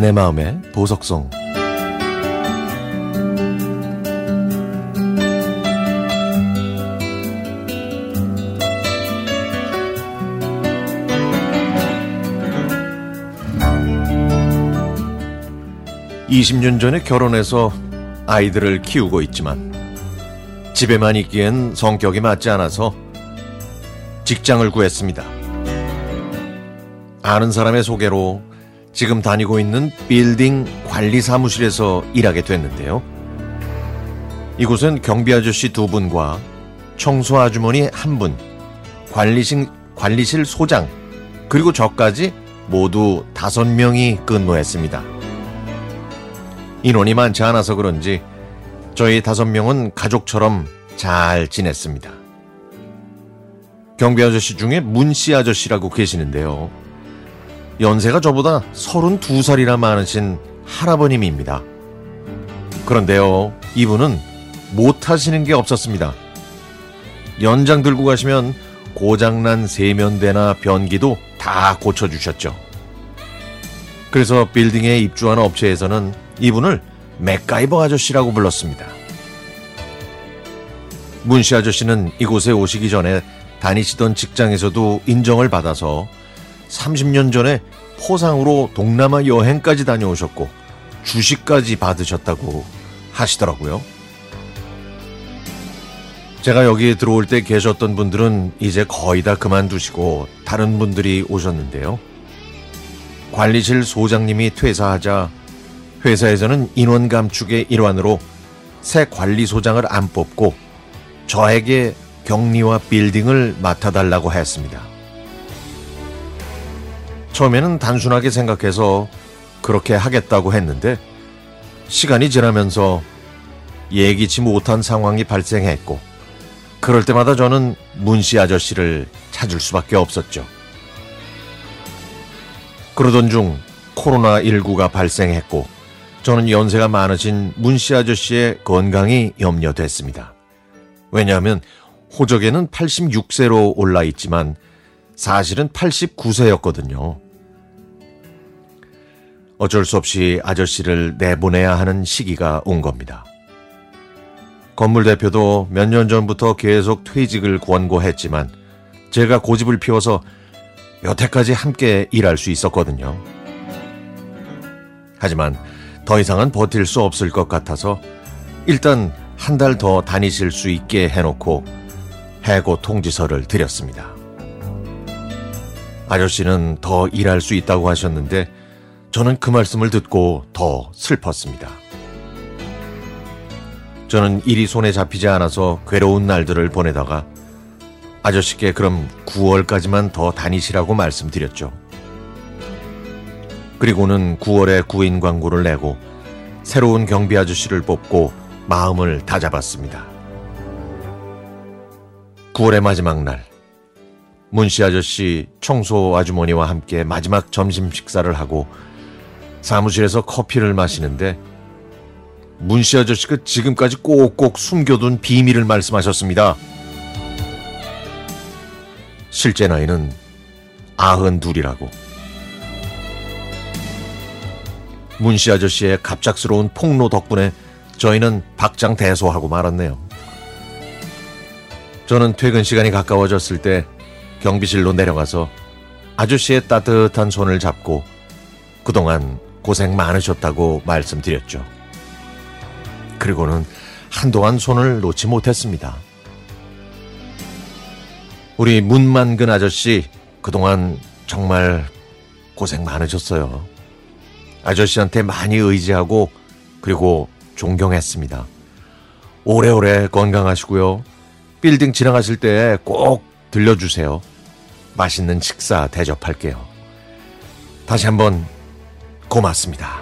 내 마음의 보석성 (20년) 전에 결혼해서 아이들을 키우고 있지만 집에만 있기엔 성격이 맞지 않아서 직장을 구했습니다. 아는 사람의 소개로 지금 다니고 있는 빌딩 관리 사무실에서 일하게 됐는데요. 이곳은 경비 아저씨 두 분과 청소 아주머니 한 분, 관리실, 관리실 소장, 그리고 저까지 모두 다섯 명이 근무했습니다. 인원이 많지 않아서 그런지 저희 다섯 명은 가족처럼 잘 지냈습니다. 경비 아저씨 중에 문 씨 아저씨라고 계시는데요. 연세가 저보다 32살이나 많으신 할아버님입니다. 그런데요, 이분은 못하시는 게 없었습니다. 연장 들고 가시면 고장난 세면대나 변기도 다 고쳐주셨죠. 그래서 빌딩에 입주한 업체에서는 이분을 맥가이버 아저씨라고 불렀습니다. 문씨 아저씨는 이곳에 오시기 전에 다니시던 직장에서도 인정을 받아서 30년 전에 포상으로 동남아 여행까지 다녀오셨고 주식까지 받으셨다고 하시더라고요. 제가 여기 들어올 때 계셨던 분들은 이제 거의 다 그만두시고 다른 분들이 오셨는데요. 관리실 소장님이 퇴사하자 회사에서는 인원 감축의 일환으로 새 관리소장을 안 뽑고 저에게 격리와 빌딩을 맡아달라고 했습니다. 처음에는 단순하게 생각해서 그렇게 하겠다고 했는데 시간이 지나면서 예기치 못한 상황이 발생했고 그럴 때마다 저는 문 씨 아저씨를 찾을 수밖에 없었죠. 그러던 중 코로나19가 발생했고 저는 연세가 많으신 문 씨 아저씨의 건강이 염려됐습니다. 왜냐하면 호적에는 86세로 올라 있지만 사실은 89세였거든요. 어쩔 수 없이 아저씨를 내보내야 하는 시기가 온 겁니다. 건물 대표도 몇 년 전부터 계속 퇴직을 권고했지만 제가 고집을 피워서 여태까지 함께 일할 수 있었거든요. 하지만 더 이상은 버틸 수 없을 것 같아서 일단 한 달 더 다니실 수 있게 해놓고 해고 통지서를 드렸습니다. 아저씨는 더 일할 수 있다고 하셨는데 저는 그 말씀을 듣고 더 슬펐습니다. 저는 일이 손에 잡히지 않아서 괴로운 날들을 보내다가 아저씨께 그럼 9월까지만 더 다니시라고 말씀드렸죠. 그리고는 9월에 구인 광고를 내고 새로운 경비 아저씨를 뽑고 마음을 다잡았습니다. 9월의 마지막 날, 문씨 아저씨 청소 아주머니와 함께 마지막 점심 식사를 하고 사무실에서 커피를 마시는데 문 씨 아저씨가 지금까지 꼭꼭 숨겨둔 비밀을 말씀하셨습니다. 실제 나이는 아흔 둘이라고. 문 씨 아저씨의 갑작스러운 폭로 덕분에 저희는 박장대소하고 말았네요. 저는 퇴근 시간이 가까워졌을 때 경비실로 내려가서 아저씨의 따뜻한 손을 잡고 그동안 고생 많으셨다고 말씀드렸죠. 그리고는 한동안 손을 놓지 못했습니다. 우리 문만근 아저씨 그동안 정말 고생 많으셨어요. 아저씨한테 많이 의지하고 그리고 존경했습니다. 오래오래 건강하시고요. 빌딩 지나가실 때 꼭 들려주세요. 맛있는 식사 대접할게요. 다시 한번 고맙습니다.